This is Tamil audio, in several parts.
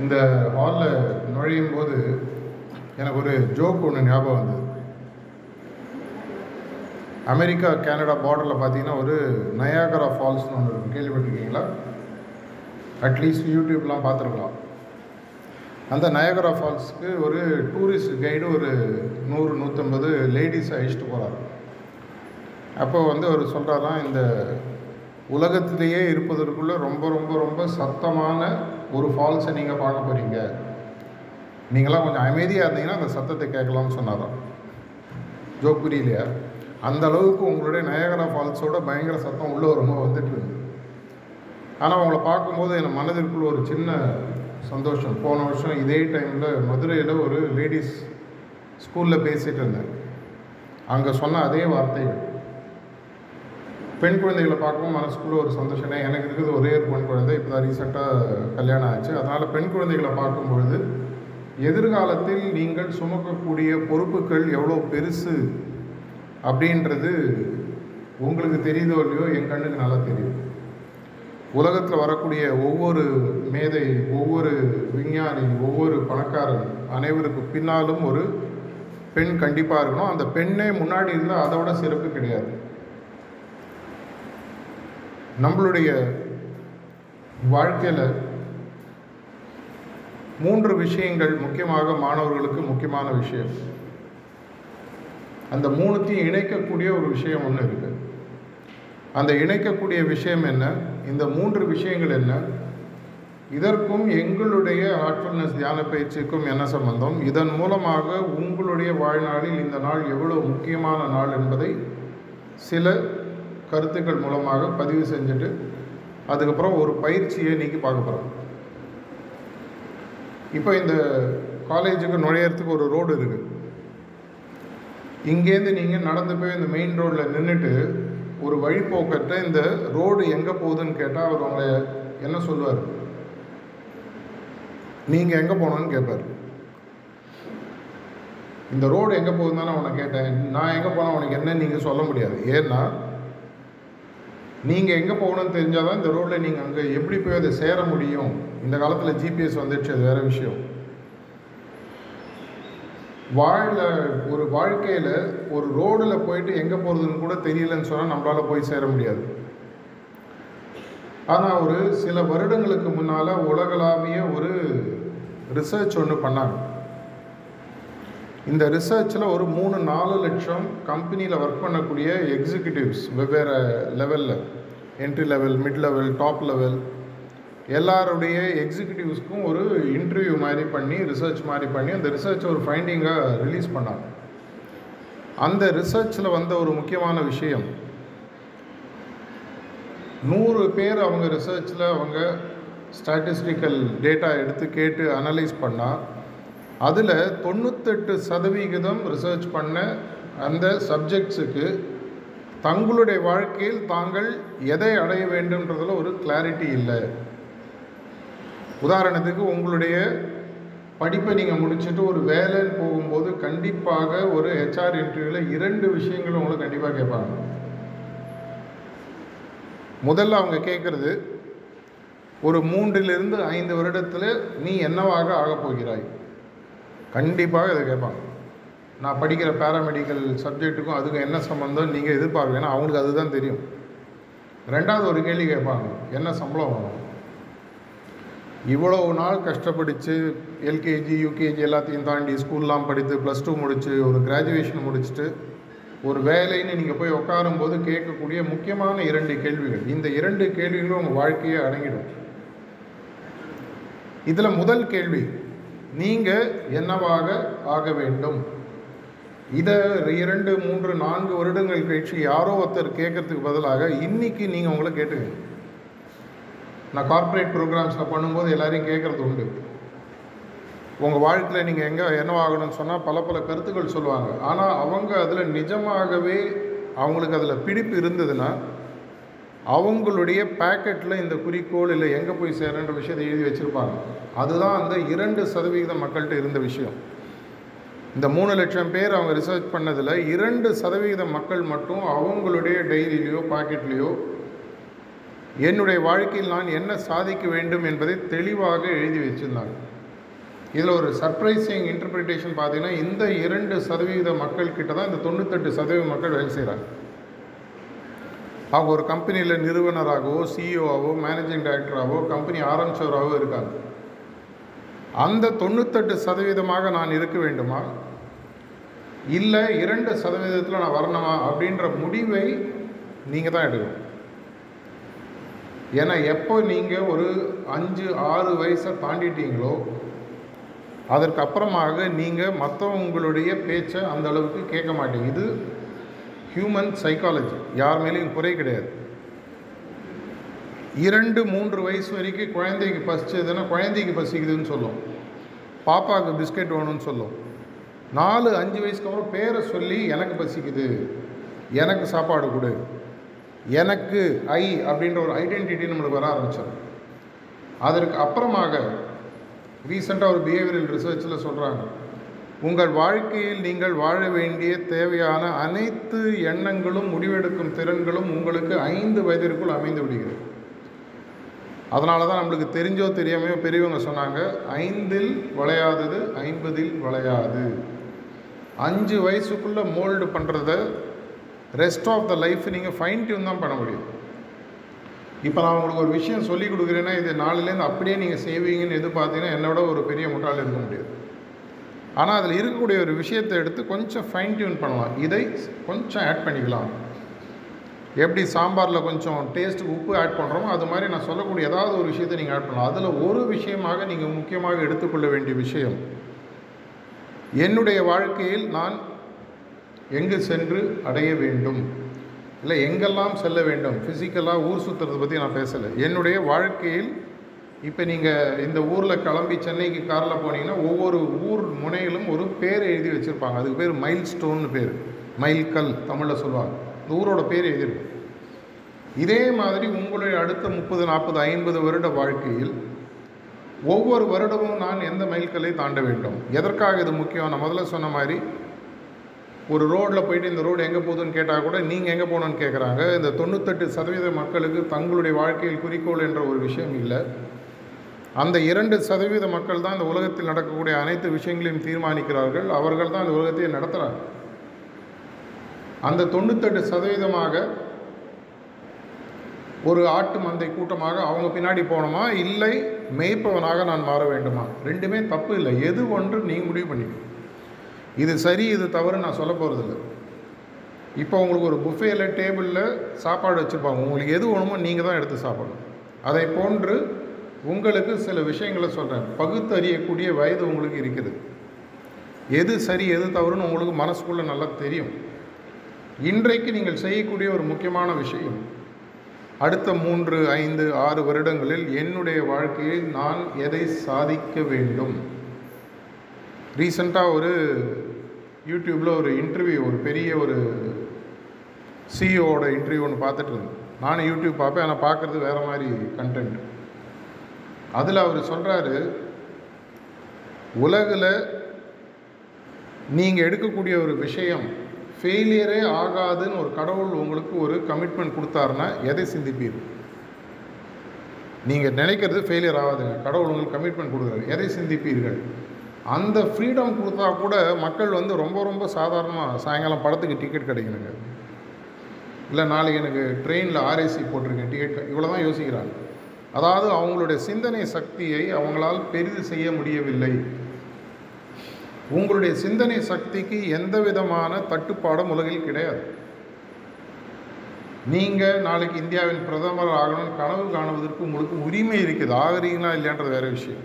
இந்த ஹாலில் நுழையும் போது எனக்கு ஒரு ஜோக் ஒன்று ஞாபகம் வந்தது. அமெரிக்கா கனடா பார்டரில் பார்த்தீங்கன்னா ஒரு நயாகரா ஃபால்ஸ்னு ஒன்று இருக்கும். கேள்விப்பட்டிருக்கீங்களா? அட்லீஸ்ட் யூடியூப்லாம் பார்த்துருக்கலாம் அந்த நயகரா ஃபால்ஸ்க்கு ஒரு டூரிஸ்ட் கைடு ஒரு நூறு நூற்றம்பது லேடிஸ் அழிச்சிட்டு போகிறார் அப்போ வந்து அவர் சொல்கிறாராம் இந்த உலகத்திலேயே இருப்பதற்குள்ளே ரொம்ப ரொம்ப ரொம்ப சத்தமான ஒரு ஃபால்ஸை நீங்கள் பார்க்க போகிறீங்க நீங்களாம் கொஞ்சம் அமைதியாக இருந்தீங்கன்னா அந்த சத்தத்தை கேட்கலாம்னு சொன்னாராம். ஜோக் புரியலையா? அந்த அளவுக்கு உங்களுடைய நயகரா ஃபால்ஸோட பயங்கர சத்தம் உள்ளே ரொம்ப வந்துட்டு இருந்தது. ஆனால் அவங்கள பார்க்கும்போது என் மனதிற்குள் ஒரு சின்ன சந்தோஷம். போன வருஷம் இதே டைமில் மதுரையில் ஒரு லேடிஸ் ஸ்கூலில் பேசிகிட்டு இருந்தேன். அங்கே சொன்ன அதே வார்த்தைகள். பெண் குழந்தைகளை பார்க்கவும் மனசுக்குள்ளே ஒரு சந்தோஷம். எனக்கு இருக்குது ஒரு இப்போ தான் ரீசெண்டாக கல்யாணம் ஆச்சு. அதனால் பெண் குழந்தைகளை பார்க்கும்பொழுது எதிர்காலத்தில் நீங்கள் சுமக்கக்கூடிய பொறுப்புகள் எவ்வளோ பெருசு அப்படின்றது உங்களுக்கு தெரியுதோ இல்லையோ என் கண்ணுக்கு நல்லா தெரியும். உலகத்தில் வரக்கூடிய ஒவ்வொரு மேதை ஒவ்வொரு விஞ்ஞானி ஒவ்வொரு பணக்காரன் அனைவருக்கு பின்னாலும் ஒரு பெண் கண்டிப்பாக இருக்கணும். அந்த பெண்ணே முன்னாடி இருந்தால் அதோட சிறப்பு கிடையாது. நம்மளுடைய வாழ்க்கையில் மூன்று விஷயங்கள் முக்கியமாக மாணவர்களுக்கு முக்கியமான விஷயம். அந்த மூணுத்தையும் இணைக்கக்கூடிய ஒரு விஷயம் ஒன்று இருக்குது அந்த இணைக்கக்கூடிய விஷயம் என்ன? இந்த மூன்று விஷயங்கள் என்ன? இதற்கும் எங்களுடைய ஹார்ட்ஃபுல்னஸ் தியான பயிற்சிக்கும் என்ன சம்பந்தம்? இதன் மூலமாக உங்களுடைய வாழ்நாளில் இந்த நாள் எவ்வளோ முக்கியமான நாள் என்பதை சில கருத்துக்கள் மூலமாக பதிவு செஞ்சுட்டு அதுக்கப்புறம் ஒரு பயிற்சியை நீக்கி பார்க்க போகிறோம் இப்போ இந்த காலேஜுக்கு நுழையிறதுக்கு ஒரு ரோடு இருக்குது இங்கேருந்து நீங்கள் நடந்து போய் இந்த மெயின் ரோட்டில் நின்றுட்டு ஒரு வழிபோக்கத்தை இந்த ரோடு எங்கே போகுதுன்னு கேட்டால் அவர் உங்களை என்ன சொல்லுவார்? நீங்கள் எங்கே போனோன்னு கேட்பார் இந்த ரோடு எங்கே போகுதுன்னு தானே உன்னை கேட்டேன். நான் எங்கே போனால் உனக்கு என்ன நீங்கள் சொல்ல முடியாது. ஏன்னா நீங்கள் எங்கே போகணும்னு தெரிஞ்சால் தான் இந்த ரோட்டில் நீங்கள் அங்கே எப்படி போய் அதை சேர முடியும்? இந்த காலத்தில் ஜிபிஎஸ் வந்துடுச்சு அது வேறு விஷயம். வாழ ஒரு வாழ்க்கையில் ஒரு ரோடில் போயிட்டு எங்கே போகிறதுன்னு கூட தெரியலன்னு சொன்னால் நம்மளால் போய் சேர முடியாது. ஆனால் ஒரு சில வருடங்களுக்கு முன்னால் உலகளாவிய ஒரு ரிசர்ச் ஒன்று பண்ணாங்க. இந்த ரிசர்ச்சில் ஒரு மூணு நாலு லட்சம் கம்பெனியில் ஒர்க் பண்ணக்கூடிய எக்ஸிக்யூட்டிவ்ஸ் வெவ்வேறு லெவலில் entry level mid level top level எல்லாருடைய எக்ஸிக்யூட்டிவ்ஸ்க்கும் ஒரு இன்டர்வியூ மாதிரி பண்ணி ரிசர்ச் மாதிரி பண்ணி அந்த ரிசர்ச் ஒரு ஃபைண்டிங்காக ரிலீஸ் பண்ணாங்க. அந்த ரிசர்ச்சில் வந்த ஒரு முக்கியமான விஷயம் நூறு பேர் அவங்க ரிசர்ச்சில் அவங்க ஸ்டாட்டிஸ்டிக்கல் டேட்டா எடுத்து கேட்டு அனலைஸ் பண்ணால் அதில் தொண்ணூத்தெட்டு சதவிகிதம் ரிசர்ச் பண்ண அந்த சப்ஜெக்ட்ஸுக்கு தங்களுடைய வாழ்க்கையில் தாங்கள் எதை அடைய வேண்டும்ன்றதில் ஒரு கிளாரிட்டி இல்லை. உதாரணத்துக்கு உங்களுடைய படிப்பை நீங்கள் முடிச்சுட்டு ஒரு வேலைன்னு போகும்போது கண்டிப்பாக ஒரு ஹெச்ஆர் இன்டர்வியூவில் இரண்டு விஷயங்களும் உங்களை கண்டிப்பாக கேட்பாங்க. முதல்ல அவங்க கேட்குறது ஒரு மூன்றிலிருந்து ஐந்து வருடத்தில் நீ என்னவாக ஆகப் போகிறாய்? கண்டிப்பாக இதை கேட்பாங்க. நான் படிக்கிற பேராமெடிக்கல் சப்ஜெக்ட்டுக்கும் அதுக்கும் என்ன சம்மந்தம் நீங்கள் எதிர்பார்க்க ஏன்னா அவங்களுக்கு அதுதான் தெரியும். ரெண்டாவது ஒரு கேள்வி கேட்பாங்க. என்ன சம்பளம் வரும்? இவ்வளவு நாள் கஷ்டப்படிச்சு எல்கேஜி யூகேஜி எல்லாத்தையும் தாண்டி ஸ்கூல்லாம் படித்து ப்ளஸ் டூ முடித்து ஒரு கிராஜுவேஷன் முடிச்சுட்டு ஒரு வேலைன்னு நீங்கள் போய் உட்காரும்போது கேட்கக்கூடிய முக்கியமான இரண்டு கேள்விகள். இந்த இரண்டு கேள்விகளும் உங்கள் வாழ்க்கையை அடங்கிடும். இதில் முதல் கேள்வி நீங்கள் என்னவாக ஆக வேண்டும்? இதை இரண்டு மூன்று நான்கு வருடங்கள் கழிச்சு யாரோ ஒருத்தர் கேட்கறதுக்கு பதிலாக இன்னைக்கு நீங்கள் உங்களை கேட்டுக்கங்க. நான் கார்ப்பரேட் ப்ரோக்ராம்ஸில் பண்ணும்போது எல்லாரையும் கேட்குறது உண்டு. உங்கள் வாழ்க்கையில் நீங்கள் எங்கே என்னவாகணும்னு சொன்னால் பல பல கருத்துக்கள் சொல்லுவாங்க. ஆனால் அவங்க அதில் நிஜமாகவே அவங்களுக்கு அதில் பிடிப்பு இருந்ததுன்னா அவங்களுடைய பேக்கெட்டில் இந்த குறிக்கோள் இல்லை எங்கே போய் சேரன்ற விஷயத்தை எழுதி வச்சுருப்பாங்க. அதுதான் அந்த இரண்டு சதவிகித மக்கள்கிட்ட இருந்த விஷயம். இந்த மூணு லட்சம் பேர் அவங்க ரிசர்ச் பண்ணதில் இரண்டு சதவிகித மக்கள் மட்டும் அவங்களுடைய டைரியிலையோ பாக்கெட்லேயோ என்னுடைய வாழ்க்கையில் நான் என்ன சாதிக்க வேண்டும் என்பதை தெளிவாக எழுதி வச்சிருந்தாங்க. இதில் ஒரு சர்ப்ரைசிங் இன்டர்பிரிட்டேஷன் பார்த்தீங்கன்னா இந்த இரண்டு சதவீத மக்கள்கிட்ட தான் இந்த தொண்ணூத்தெட்டு சதவீத மக்கள் வேலை செய்கிறாங்க அவங்க ஒரு கம்பெனியில் நிறுவனராகவோ சிஇஓவோ மேனேஜிங் டைரக்டராகவோ கம்பெனி ஆரம்பித்தவராகவோ இருக்காங்க. அந்த தொண்ணூத்தெட்டு சதவீதமாக நான் இருக்க வேண்டுமா? இல்லை இரண்டு சதவீதத்தில் நான் வரணுமா? அப்படின்ற முடிவை நீங்கள் தான் எடுக்கணும். ஏன்னா எப்போ நீங்கள் ஒரு அஞ்சு ஆறு வயசை தாண்டிட்டீங்களோ அதற்கு அப்புறமாக நீங்கள் மற்றவங்களுடைய பேச்சை அந்த அளவுக்கு கேட்க மாட்டீங்க. இது ஹியூமன் சைக்காலஜி யார் மேலேயும் குறை கிடையாது. இரண்டு மூன்று வயசு வரைக்கும் குழந்தைக்கு பசிச்சதுன்னா குழந்தைக்கு பசிக்குதுன்னு சொல்லும். பாப்பாவுக்கு பிஸ்கெட் வேணும்னு சொல்லும். நாலு அஞ்சு வயசுக்கு அப்புறம் பேரை சொல்லி எனக்கு பசிக்குது. எனக்கு சாப்பாடு கொடு. எனக்கு ஐ அப்படின்ற ஒரு ஐடென்டிட்டி நம்மளுக்கு வர ஆரம்பிச்சிடும். அதற்கு அப்புறமாக ரீசெண்டாக ஒரு பிஹேவியரல் ரிசர்ச்சில் சொல்கிறாங்க உங்கள் வாழ்க்கையில் நீங்கள் வாழ வேண்டிய தேவையான அனைத்து எண்ணங்களும் முடிவெடுக்கும் திறன்களும் உங்களுக்கு ஐந்து வயதிற்குள் அமைந்து விடுகிறது. அதனால தான் நம்மளுக்கு தெரிஞ்சோ தெரியாமையோ பெரியவங்க சொன்னாங்க ஐந்தில் விளையாதது ஐம்பதில் விளையாது. அஞ்சு வயசுக்குள்ளே மோல்டு பண்ணுறத ரெஸ்ட் ஆஃப் த லைஃப் நீங்கள் ஃபைன் டியூன் தான் பண்ண முடியும். இப்போ நான் உங்களுக்கு ஒரு விஷயம் சொல்லி கொடுக்குறேன்னா இது நாளிலேருந்து அப்படியே நீங்கள் செய்வீங்கன்னு எதிர்பார்த்தீங்கன்னா என்னோட ஒரு பெரிய முட்டாள் இருக்க முடியாது. ஆனால் அதில் இருக்கக்கூடிய ஒரு விஷயத்தை எடுத்து கொஞ்சம் ஃபைன் டியூன் பண்ணலாம். இதை கொஞ்சம் ஆட் பண்ணிக்கலாம். எப்படி சாம்பாரில் கொஞ்சம் டேஸ்ட்டுக்கு உப்பு ஆட் பண்ணுறோமோ அது மாதிரி நான் சொல்லக்கூடிய ஏதாவது ஒரு விஷயத்தை நீங்கள் ஆட் பண்ணலாம். அதில் ஒரு விஷயமாக நீங்கள் முக்கியமாக எடுத்துக்கொள்ள வேண்டிய விஷயம் என்னுடைய வாழ்க்கையில் நான் எங்கு சென்று அடைய வேண்டும்? இல்லை எங்கெல்லாம் செல்ல வேண்டும்? ஃபிசிக்கலாக ஊர் சுற்றுறதை பற்றி நான் பேசலை. என்னுடைய வாழ்க்கையில் இப்போ நீங்கள் இந்த ஊரில் கிளம்பி சென்னைக்கு காரில் போனீங்கன்னா ஒவ்வொரு ஊர் முனையிலும் ஒரு பேர் எழுதி வச்சுருப்பாங்க. அதுக்கு பேர் மைல் ஸ்டோன்னு பேர். மைல் கல் தமிழில் சொல்லுவாங்க. இந்த ஊரோட பேர் எழுதியிருக்கும் இதே மாதிரி உங்களுடைய அடுத்த முப்பது நாற்பது ஐம்பது வருட வாழ்க்கையில் ஒவ்வொரு வருடமும் நான் எந்த மைல்கல்லை தாண்ட வேண்டும்? எதற்காக இது முக்கியம்? நான் முதல்ல சொன்ன மாதிரி ஒரு ரோட்டில் போயிட்டு இந்த ரோடு எங்கே போகுதுன்னு கேட்டால் கூட நீங்கள் எங்கே போகணுன்னு கேட்குறாங்க இந்த தொண்ணூத்தெட்டு சதவீத மக்களுக்கு தங்களுடைய வாழ்க்கையில் குறிக்கோள் என்ற ஒரு விஷயம் இல்லை. அந்த இரண்டு சதவீத மக்கள் தான் இந்த உலகத்தில் நடக்கக்கூடிய அனைத்து விஷயங்களையும் தீர்மானிக்கிறார்கள். அவர்கள் தான் இந்த உலகத்தையே நடத்துகிறாங்க அந்த தொண்ணூத்தெட்டு சதவீதமாக ஒரு ஆட்டு மந்தை கூட்டமாக அவங்க பின்னாடி போகணுமா இல்லை. மேய்ப்பவனாக நான் மாற வேண்டுமா? ரெண்டுமே தப்பு இல்லை. எது ஒன்று நீங்கள் முடிவு பண்ணிக்கணும் இது சரி இது தவறு நான் சொல்ல போகிறதில்ல இப்போ உங்களுக்கு ஒரு புஃபேயில் டேபிளில் சாப்பாடு வச்சுருப்பாங்க. உங்களுக்கு எது வேணுமோ நீங்கள் தான் எடுத்து சாப்பிடணும். அதை போன்று உங்களுக்கு சில விஷயங்களை சொல்கிறேன் பகுத்தறியக்கூடிய வயது உங்களுக்கு இருக்குது. எது சரி எது தவறுன்னு உங்களுக்கு மனசுக்குள்ளே நல்லா தெரியும். இன்றைக்கு நீங்கள் செய்யக்கூடிய ஒரு முக்கியமான விஷயம் அடுத்த மூன்று ஐந்து ஆறு வருடங்களில் என்னுடைய வாழ்க்கையில் நான் எதை சாதிக்க வேண்டும்? ரீசண்டாக ஒரு யூடியூப்பில் ஒரு இன்டர்வியூ ஒரு பெரிய ஒரு சிஇஓட இன்டர்வியூ ஒன்று பார்த்துட்டு இருந்தேன். நானும் யூடியூப் பார்ப்பேன் ஆனால் பார்க்குறது வேறு மாதிரி கண்டென்ட் அதில் அவர் சொல்கிறாரு உலகில் நீங்கள் எடுக்கக்கூடிய ஒரு விஷயம் ஃபெயிலியரே ஆகாதுன்னு ஒரு கடவுள் உங்களுக்கு ஒரு கமிட்மெண்ட் கொடுத்தாருன்னா எதை சிந்திப்பீர்? நீங்கள் நினைக்கிறது ஃபெயிலியர் ஆகாதுங்க. கடவுள் உங்களுக்கு கமிட்மெண்ட் கொடுக்குறாரு. எதை சிந்திப்பீர்கள்? அந்த ஃப்ரீடம் கொடுத்தா கூட மக்கள் வந்து ரொம்ப ரொம்ப சாதாரணமாக சாயங்காலம் படத்துக்கு டிக்கெட் கிடைக்கணுங்க. இல்லை நாளைக்கு எனக்கு ட்ரெயினில் ஆர்ஏசி போட்டிருக்கேன். டிக்கெட் இவ்வளோ தான் யோசிக்கிறாங்க. அதாவது அவங்களுடைய சிந்தனை சக்தியை அவங்களால் பெரிது செய்ய முடியவில்லை. உங்களுடைய சிந்தனை சக்திக்கு எந்த விதமான தட்டுப்பாடும் உலகில் கிடையாது. நீங்கள் நாளைக்கு இந்தியாவின் பிரதமர் ஆகணும்னு கனவு காணுவதற்கு உங்களுக்கு உரிமை இருக்குது. ஆகிறீங்களா இல்லையான்றது வேற விஷயம்.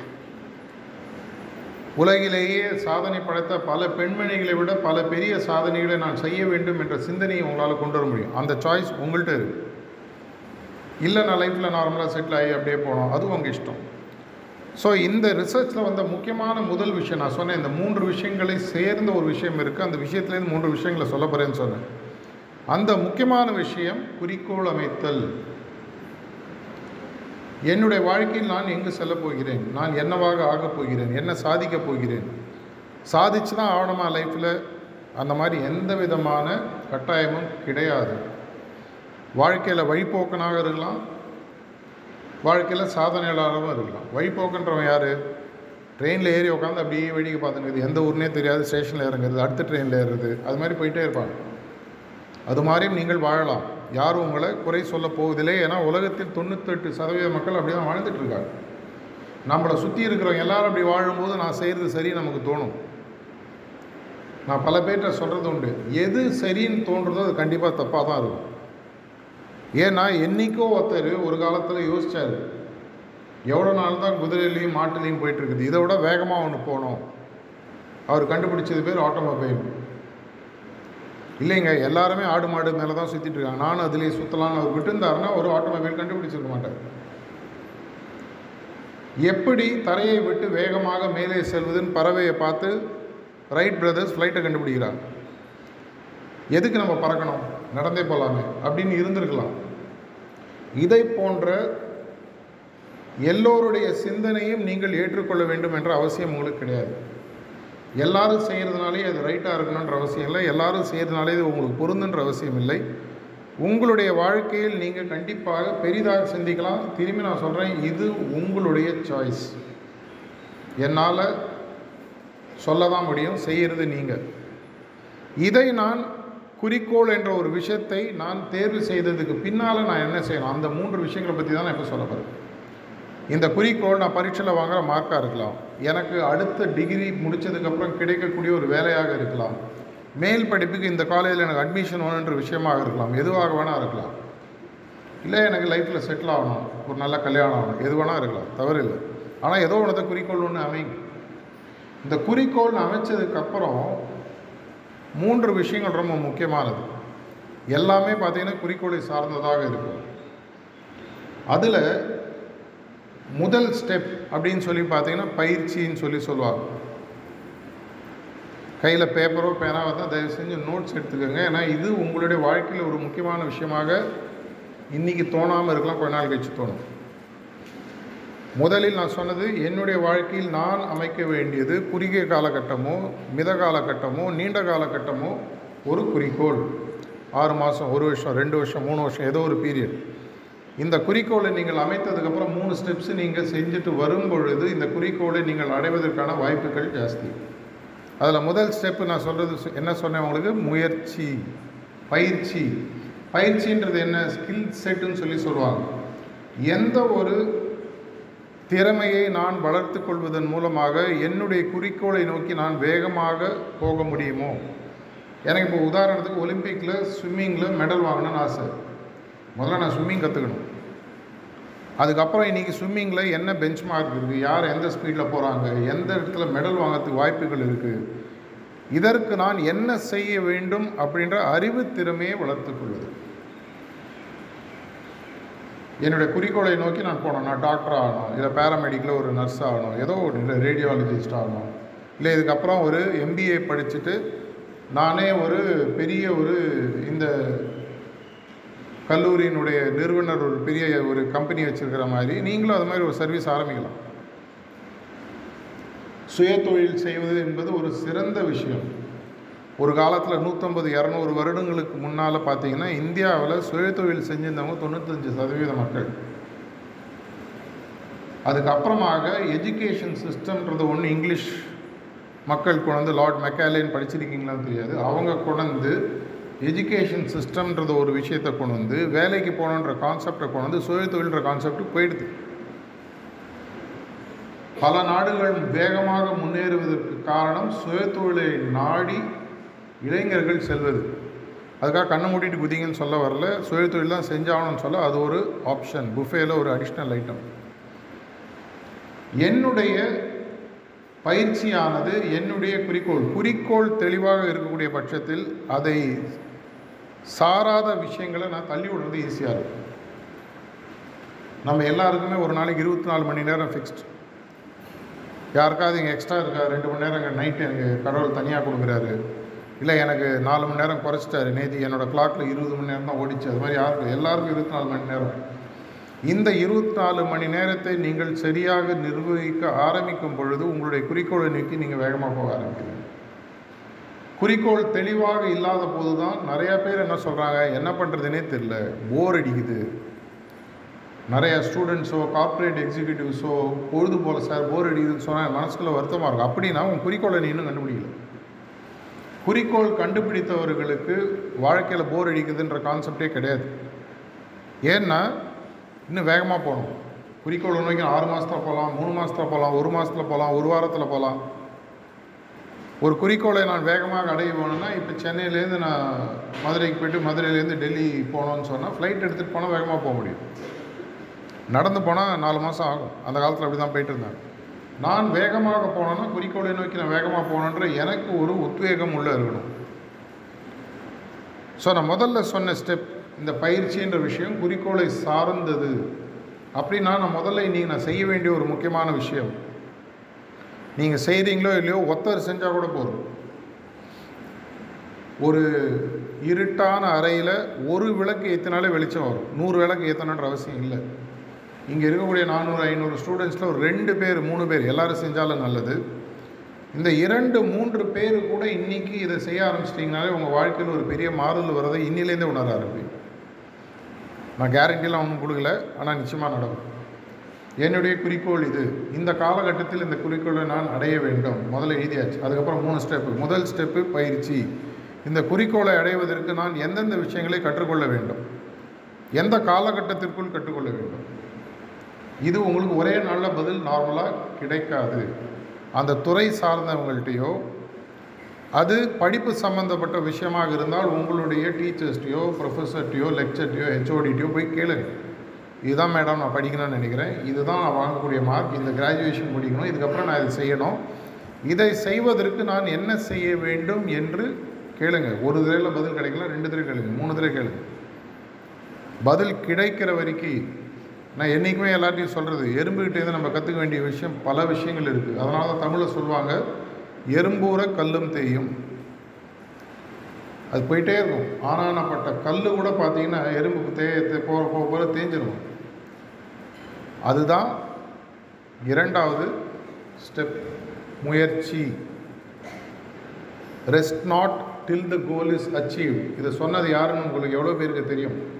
உலகிலேயே சாதனை படைத்த பல பெண்மணிகளை விட பல பெரிய சாதனைகளை நான் செய்ய வேண்டும் என்ற சிந்தனையை உங்களால் கொண்டு வர முடியும். அந்த சாய்ஸ் உங்கள்கிட்ட இருக்குது இல்லை நான் லைஃப்பில் நார்மலாக செட்டில் ஆகி அப்படியே போனோம். அதுவும் உங்கள் இஷ்டம். ஸோ இந்த ரிசர்ச்சில் வந்த முக்கியமான முதல் விஷயம் நான் சொன்னேன் இந்த மூன்று விஷயங்களை சேர்ந்த ஒரு விஷயம் இருக்குது அந்த விஷயத்துலேருந்து மூன்று விஷயங்களை சொல்ல போகிறேன்னு சொன்னேன். அந்த முக்கியமான விஷயம் குறிக்கோள் அமைத்தல். என்னுடைய வாழ்க்கையில் நான் எங்கு செல்ல போகிறேன்? நான் என்னவாக ஆகப் போகிறேன்? என்ன சாதிக்கப் போகிறேன்? சாதிச்சு தான் ஆகணுமா லைஃப்பில் அந்த மாதிரி எந்த விதமான கட்டாயமும் கிடையாது. வாழ்க்கையில் வழிபோக்கனாக இருக்கலாம். வாழ்க்கையில் சாதனையாளராகவும் இருக்கலாம். வழிபோக்குன்றவன் யார்? ட்ரெயினில் ஏறி உட்காந்து அப்படியே வேடிக்கை பார்த்துன்னு எந்த ஊர்னே தெரியாது ஸ்டேஷனில் இறங்குறது அடுத்த ட்ரெயினில் ஏறுறது அது மாதிரி போயிட்டே இருப்பாங்க. அது மாதிரியும் நீங்கள் வாழலாம். யாரும் உங்களை குறை சொல்ல போவதில்லை. ஏன்னா உலகத்தில் தொண்ணூத்தெட்டு சதவீத மக்கள் அப்படி தான் வாழ்ந்துட்டு இருக்காங்க. நம்மளை சுற்றி இருக்கிறவங்க எல்லாரும் அப்படி வாழும்போது நான் செய்கிறது சரி நமக்கு தோணும். நான் பல பேர்கிட்ட சொல்கிறது உண்டு. எது சரின்னு தோன்றுறதோ அது கண்டிப்பாக தப்பாக தான் இருக்கும். ஏன்னா என்னைக்கோ ஒருத்தர் ஒரு காலத்தில் யோசித்தார் எவ்வளோ நாள் தான் குதிரையிலையும் மாட்டுலேயும் போயிட்டுருக்குது. இதை விட வேகமாக ஒன்று போகணும். அவர் கண்டுபிடிச்சது பேர் ஆட்டோமொபைல். இல்லைங்க எல்லாருமே ஆடு மாடு மேலே தான் சுற்றிட்டு இருக்காங்க நானும் அதுலேயே சுற்றலாம்னு அவர் விட்டுருந்தாருன்னா ஒரு ஆட்டோமொபைல் கண்டுபிடிச்சிருக்க மாட்டார். எப்படி தரையை விட்டு வேகமாக மேலே செல்வதுன்னு பறவையை பார்த்து ரைட் பிரதர்ஸ் ஃப்ளைட்டை கண்டுபிடிக்கிறாங்க எதுக்கு நம்ம பறக்கணும்? நடந்தே போகலாமே அப்படின்னு இருந்திருக்கலாம். இதை போன்ற எல்லோருடைய சிந்தனையும் நீங்கள் ஏற்றுக்கொள்ள வேண்டும் என்ற அவசியம் உங்களுக்கு கிடையாது. எல்லாரும் செய்கிறதுனாலே அது ரைட்டாக இருக்கணுன்ற அவசியம் இல்லை. எல்லாரும் செய்கிறதுனாலே இது உங்களுக்கு பொருந்துன்ற அவசியம் இல்லை. உங்களுடைய வாழ்க்கையில் நீங்கள் கண்டிப்பாக பெரிதாக சிந்திக்கலாம். திரும்பி நான் சொல்கிறேன் இது உங்களுடைய சாய்ஸ் என்னால் சொல்ல தான் முடியும் செய்கிறது நீங்கள் இதை நான் குறிக்கோள் என்ற ஒரு விஷயத்தை நான் தேர்வு செய்ததுக்கு பின்னால் நான் என்ன செய்யணும்? அந்த மூன்று விஷயங்களை பற்றி தான் நான் இப்போ சொல்ல போகிறேன் இந்த குறிக்கோள் நான் பரீட்சையில் வாங்குகிற மார்க்காக இருக்கலாம். எனக்கு அடுத்த டிகிரி முடித்ததுக்கப்புறம் கிடைக்கக்கூடிய ஒரு வேலையாக இருக்கலாம். மேல் படிப்புக்கு இந்த காலேஜில் எனக்கு அட்மிஷன் வேணுன்ற விஷயமாக இருக்கலாம். எதுவாக வேணால் இருக்கலாம். இல்லை எனக்கு லைஃப்பில் செட்டில் ஆகணும். ஒரு நல்ல கல்யாணம் ஆகணும். எது வேணால் இருக்கலாம். தவறு இல்லை. ஆனால் ஏதோ ஒன்றத்தை குறிக்கோள் ஒன்று அமைங்க இந்த குறிக்கோள் அமைச்சதுக்கப்புறம் மூன்று விஷயங்கள் ரொம்ப முக்கியமானது. எல்லாமே பார்த்திங்கன்னா குறிக்கோளை சார்ந்ததாக இருக்கும். அதில் முதல் ஸ்டெப் அப்படின்னு சொல்லி பார்த்தீங்கன்னா பயிற்சின்னு சொல்லி சொல்லுவாங்க. கையில் பேப்பரோ பேனாவோ தான் தயவு செஞ்சு நோட்ஸ் எடுத்துக்கோங்க. ஏன்னா இது உங்களுடைய வாழ்க்கையில் ஒரு முக்கியமான விஷயமாக இன்றைக்கி தோணாமல் இருக்கலாம் கொஞ்ச நாள் கழிச்சு தோணும். முதலில் நான் சொன்னது என்னுடைய வாழ்க்கையில் நான் அமைக்க வேண்டியது குறுகிய காலகட்டமோ மித காலகட்டமோ நீண்ட காலகட்டமோ ஒரு குறிக்கோள். ஆறு மாதம் ஒரு வருஷம் ரெண்டு வருஷம் மூணு வருஷம் ஏதோ ஒரு பீரியட் இந்த குறிக்கோளை நீங்கள் அமைத்ததுக்கப்புறம் மூணு ஸ்டெப்ஸ் நீங்கள் செஞ்சுட்டு வரும் பொழுது இந்த குறிக்கோளை நீங்கள் அடைவதற்கான வாய்ப்புகள் ஜாஸ்தி. அதில் முதல் ஸ்டெப்பு நான் சொல்கிறது என்ன சொன்னேன் உங்களுக்கு? முயற்சி பயிற்சி. பயிற்சின்றது என்ன? ஸ்கில் செட்டுன்னு சொல்லி சொல்லுவாங்க. எந்த ஒரு திறமையை நான் வளர்த்து கொள்வதன் மூலமாக என்னுடைய குறிக்கோளை நோக்கி நான் வேகமாக போக முடியுமோ? எனக்கு இப்போ உதாரணத்துக்கு ஒலிம்பிக்கில் ஸ்விம்மிங்கில் மெடல் வாங்கணும்னு ஆசை. முதல்ல நான் ஸ்விம்மிங் கற்றுக்கணும் அதுக்கப்புறம் இன்றைக்கி ஸ்விம்மிங்கில் என்ன பெஞ்ச் மார்க் இருக்குது யார் எந்த ஸ்பீடில் போகிறாங்க எந்த இடத்துல மெடல் வாங்கிறதுக்கு வாய்ப்புகள் இருக்குது இதற்கு நான் என்ன செய்ய வேண்டும் அப்படின்ற அறிவு திறமையை வளர்த்துக்கொள்வது என்னுடைய குறிக்கோளை நோக்கி நான் போனோம் நான் டாக்டர் ஆகணும். இல்லை பேராமெடிக்கில் ஒரு நர்ஸ் ஆகணும். ஏதோ ஒரு இல்லை ரேடியாலஜிஸ்ட் ஆகணும். இல்லை இதுக்கப்புறம் ஒரு எம்பிஏ படிச்சுட்டு நானே ஒரு பெரிய ஒரு இந்த கல்லூரியினுடைய நிறுவனர் ஒரு பெரிய ஒரு கம்பெனி வச்சுருக்கிற மாதிரி நீங்களும் அது மாதிரி ஒரு சர்வீஸ் ஆரம்பிக்கலாம். சுய தொழில் செய்வது என்பது ஒரு சிறந்த விஷயம். ஒரு காலத்தில் நூற்றம்பது இரநூறு வருடங்களுக்கு முன்னால் பார்த்தீங்கன்னா இந்தியாவில் சுயதொழில் செஞ்சிருந்தவங்க தொண்ணூத்தஞ்சு சதவீத மக்கள். அதுக்கப்புறமாக எஜுகேஷன் சிஸ்டம்ன்றது ஒன்று இங்கிலீஷ் மக்கள் கொண்டு லார்ட் மெக்காலேன் படிச்சிருக்கீங்களான்னு தெரியாது. அவங்க கொண்டு எஜுகேஷன் சிஸ்டம்ன்றது ஒரு விஷயத்தை கொண்டு வந்து வேலைக்கு போகணுன்ற கான்செப்டை கொண்டு வந்து சுய தொழில்ன்ற கான்செப்ட் போயிடுது. பல நாடுகள் வேகமாக முன்னேறுவதற்கு காரணம் சுயதொழிலை நாடி இளைஞர்கள் செல்வது. அதுக்காக கண்ணை மூடிட்டு குதிங்கன்னு சொல்ல வரல. சுய தொழில் தான் செஞ்சாகணும்னு சொல்ல அது ஒரு ஆப்ஷன் புஃபேல ஒரு அடிஷ்னல் ஐட்டம் என்னுடைய பயிற்சியானது என்னுடைய குறிக்கோள். குறிக்கோள் தெளிவாக இருக்கக்கூடிய பட்சத்தில் அதை சாராத விஷயங்களை நான் தள்ளி விடுறது ஈஸியாக இருக்கும். நம்ம எல்லாருக்குமே ஒரு நாளைக்கு இருபத்தி நாலு மணி நேரம் ஃபிக்ஸ்ட் யாருக்காவது இங்கே எக்ஸ்ட்ரா இருக்கா? ரெண்டு மணி நேரம் இங்கே நைட்டு எனக்கு கடவுள் தனியாக கொடுக்குறாரு. இல்லை எனக்கு நாலு மணி நேரம் குறைச்சிட்டாரு. நேதி என்னோடய கிளாக்கில் இருபது மணி நேரம் தான் ஓடிச்சு. அது மாதிரி யாருக்கு? எல்லாருக்கும் இருபத்தி நாலு மணி நேரம். இந்த இருபத்தி நாலு மணி நேரத்தை நீங்கள் சரியாக நிர்வகிக்க ஆரம்பிக்கும் பொழுது உங்களுடைய குறிக்கோளை நோக்கி நீங்கள் வேகமாக போக ஆரம்பிக்கிறீங்க. குறிக்கோள் தெளிவாக இல்லாத போது தான் நிறையா பேர் என்ன சொல்கிறாங்க என்ன பண்ணுறதுனே தெரில போர் அடிக்குது. நிறைய ஸ்டூடெண்ட்ஸோ கார்ப்பரேட் எக்ஸிக்யூட்டிவ்ஸோ பொழுது போல் சார் போர் அடிக்குதுன்னு சொன்னால் மனசுக்குள்ள வருத்தமாக இருக்கும் அப்படின்னா உன் குறிக்கோளை நீ இன்னும் கண்டுபிடிக்கல. குறிக்கோள் கண்டுபிடித்தவர்களுக்கு வாழ்க்கையில் போர் அடிக்குதுன்ற கான்செப்டே கிடையாது. ஏன்னா இன்னும் வேகமாக போகணும். குறிக்கோள் நோக்கி ஆறு மாதத்தில் போகலாம் மூணு மாதத்தில் போகலாம் ஒரு மாதத்தில் போகலாம் ஒரு வாரத்தில் போகலாம் ஒரு குறிக்கோளை நான் வேகமாக அடைய போகணுன்னா இப்போ சென்னையிலேருந்து நான் மதுரைக்கு போயிட்டு மதுரையிலேருந்து டெல்லி போகணுன்னு சொன்னால் ஃப்ளைட் எடுத்துகிட்டு போனால் வேகமாக போக முடியும். நடந்து போனால் நாலு மாதம் ஆகும். அந்த காலத்தில் அப்படி தான் போயிட்டு இருந்தேன். நான் வேகமாக போனேன்னா குறிக்கோளை நோக்கி நான் வேகமாக போகணுன்ற எனக்கு ஒரு உத்வேகம் உள்ள இருக்கணும். ஸோ நான் முதல்ல சொன்ன ஸ்டெப் இந்த பயிற்சின்ற விஷயம் குறிக்கோளை சார்ந்தது. அப்படின்னா நான் முதல்ல இன்றைக்கி நான் செய்ய வேண்டிய ஒரு முக்கியமான விஷயம். நீங்கள் செய்கிறீங்களோ இல்லையோ ஒத்தர் செஞ்சால் கூட போதும். ஒரு இருட்டான அறையில் ஒரு விளக்கு ஏற்றினாலே வெளிச்சம் வரும். நூறு விளக்கு ஏற்றணுன்ற அவசியம் இல்லை. இங்கே இருக்கக்கூடிய நானூறு ஐநூறு ஸ்டூடெண்ட்ஸில் ஒரு ரெண்டு பேர் மூணு பேர் எல்லோரும் செஞ்சாலும் நல்லது. இந்த இரண்டு மூன்று பேர் கூட இன்றைக்கி இதை செய்ய ஆரம்பிச்சிட்டிங்கனாலே உங்கள் வாழ்க்கையில் ஒரு பெரிய மாறுதல் வரதை இன்னிலேருந்தே உணர ஆரம்பிப்பீங்க நான் கேரண்டிலாம் ஒன்றும் கொடுக்கல ஆனால் நிச்சயமாக நடக்கும். என்னுடைய குறிக்கோள் இது. இந்த காலகட்டத்தில் இந்த குறிக்கோளை நான் அடைய வேண்டும். முதல்ல எழுதியாச்சு. அதுக்கப்புறம் மூணு ஸ்டெப்பு முதல் ஸ்டெப்பு பயிற்சி. இந்த குறிக்கோளை அடைவதற்கு நான் எந்தெந்த விஷயங்களை கற்றுக்கொள்ள வேண்டும்? எந்த காலகட்டத்திற்குள் கற்றுக்கொள்ள வேண்டும்? இது உங்களுக்கு ஒரே நாளில் பதில் நார்மலாக கிடைக்காது. அந்த துறை சார்ந்தவங்கள்ட்டையோ அது படிப்பு சம்மந்தப்பட்ட விஷயமாக இருந்தால் உங்களுடைய டீச்சர்ஸ்டையோ ப்ரொஃபஸர்ட்டையோ லெக்சர்ட்டையோ ஹெச்ஓடிட்டையோ போய் கேளுங்க. இதுதான் மேடம் நான் படிக்கணும்னு நினைக்கிறேன். இதுதான் நான் வாங்கக்கூடிய மார்க் இந்த கிராஜுவேஷன் முடிக்கணும். இதுக்கப்புறம் நான் இதை செய்யணும். இதை செய்வதற்கு நான் என்ன செய்ய வேண்டும் என்று கேளுங்க. ஒரு தடவையில் பதில் கிடைக்கல ரெண்டு தடவை கேளுங்க மூணு தடவை கேளுங்க. பதில் கிடைக்கிற வரைக்கும் நான் என்றைக்குமே எல்லாத்தையும் சொல்கிறது எறும்புகிட்டேருந்து நம்ம கற்றுக்க வேண்டிய விஷயம் பல விஷயங்கள் இருக்குது அதனால தான் தமிழில் சொல்லுவாங்க எறும்பூர கல்லும் தேயும். அது போயிட்டே இருக்கும். ஆனானப்பட்ட கல் கூட பார்த்தீங்கன்னா எறும்புக்கு தே தே- போக போக போக அதுதான் இரண்டாவது ஸ்டெப் முயற்சி. Rest not till the goal is achieve இதை சொன்னது யாருன்னு உங்களுக்கு எவ்வளோ பேருக்கு தெரியும்?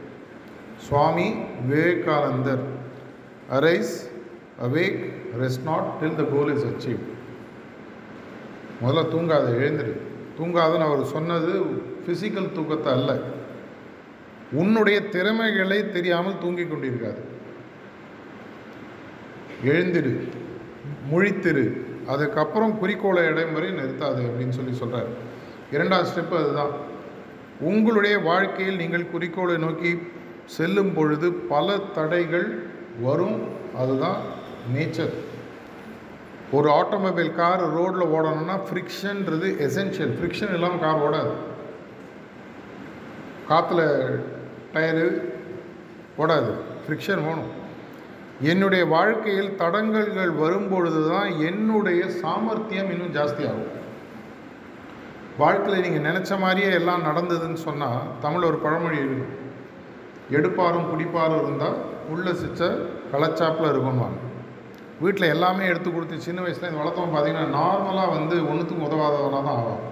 Swami Vivekanandar. Arise awake rest not till the goal is achieve முதல்ல தூங்காத எழுந்திரு. தூங்காதன்னு அவர் சொன்னது ஃபிசிக்கல் தூக்கத்தை அல்ல. உன்னுடைய திறமைகளை தெரியாமல் தூங்கிக் கொண்டிருக்காது. எழுந்திரு முழித்திரு. அதுக்கப்புறம் குறிக்கோளை இடம் வரை நிறுத்தாது அப்படின்னு சொல்லி சொல்கிறார் இரண்டாவது ஸ்டெப் அதுதான். உங்களுடைய வாழ்க்கையில் நீங்கள் குறிக்கோளை நோக்கி செல்லும் பொழுது பல தடைகள் வரும். அதுதான் நேச்சர் ஒரு ஆட்டோமொபைல் கார் ரோட்டில் ஓடணும்னா ஃப்ரிக்ஷன்றது எசென்ஷியல் ஃப்ரிக்ஷன் இல்லாமல் கார் ஓடாது. காற்றுல டயரு ஓடாது. ஃப்ரிக்ஷன் வேணும். என்னுடைய வாழ்க்கையில் தடங்கல்கள் வரும்பொழுது தான் என்னுடைய சாமர்த்தியம் இன்னும் ஜாஸ்தியாகும். வாழ்க்கையில் நீங்கள் நினச்ச மாதிரியே எல்லாம் நடந்ததுன்னு சொன்னால் தமிழ் ஒரு பழமொழி இருக்கு. எடுப்பாரும் குடிப்பாரும் இருந்தால் உள்ள சிச்ச கலச்சாப்பில் இருக்கும்வாங்க வீட்டில் எல்லாமே எடுத்து கொடுத்து சின்ன வயசில் இந்த வளர்த்தவன் பார்த்தீங்கன்னா நார்மலாக வந்து ஒன்றுத்துக்கும் உதவாதவனாக தான் ஆகும்